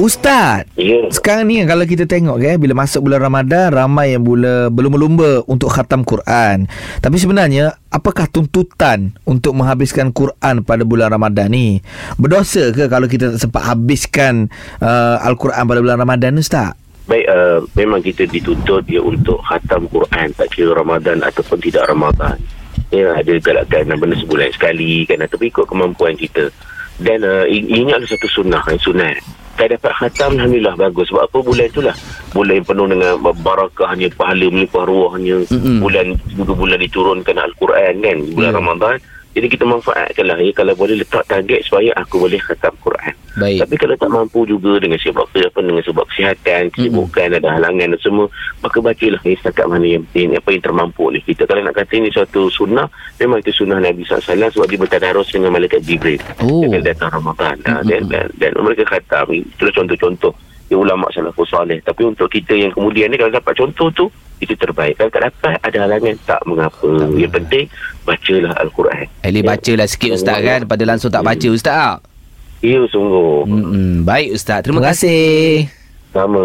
Ustaz, Ya. sekarang ni kalau kita tengok eh bila masuk bulan Ramadan ramai yang mula berlumba-lumba untuk khatam Quran. Tapi sebenarnya apakah tuntutan untuk menghabiskan Quran pada bulan Ramadan ni? Berdosa ke kalau kita tak sempat habiskan uh, Al-Quran pada bulan Ramadan ni Ustaz? Baik, uh, memang kita dituntut ya untuk khatam Quran tak kira Ramadan ataupun tidak Ramadan. Ya, ada galakkan benda sebulan sekali kan tapi ikut kemampuan kita. Dan uh, ini adalah satu sunnah, eh, sunnah. Saya dapat khatam Alhamdulillah bagus. Sebab apa? Bulan itulah Bulan yang penuh dengan barakahnya Pahala melimpah ruahnya Mm-mm. Bulan bulan diturunkan Al-Quran kan? Bulan Ya. Ramadan. Jadi kita manfaatkanlah ya, Kalau boleh letak target Supaya aku boleh khatam Quran Baik. Tapi kalau tak mampu juga Dengan sebab apa Dengan sebab kesihatan Kesibukan Ada halangan dan semua Maka bacalah ni Setakat mana yang penting Apa yang termampu oleh kita Kalau nak kata ini suatu sunnah Memang itu sunnah Nabi SAW Sebab dia bertadarus dengan Malaikat Jibril. Oh. Dengan datang Ramadan. Ha, dan, dan, dan mereka khatam Itulah contoh-contoh Ya ulama salafus salih. Tapi untuk kita yang kemudian ni Kalau dapat contoh tu Itu terbaik. Kalau tak dapat Ada halangan Tak mengapa. Yang penting Bacalah Al-Quran. Eli bacalah sikit Ustaz kan Pada langsung tak baca Ustaz Ya sungguh Mm-mm. Baik Ustaz Terima Terima kasih kasih. Sama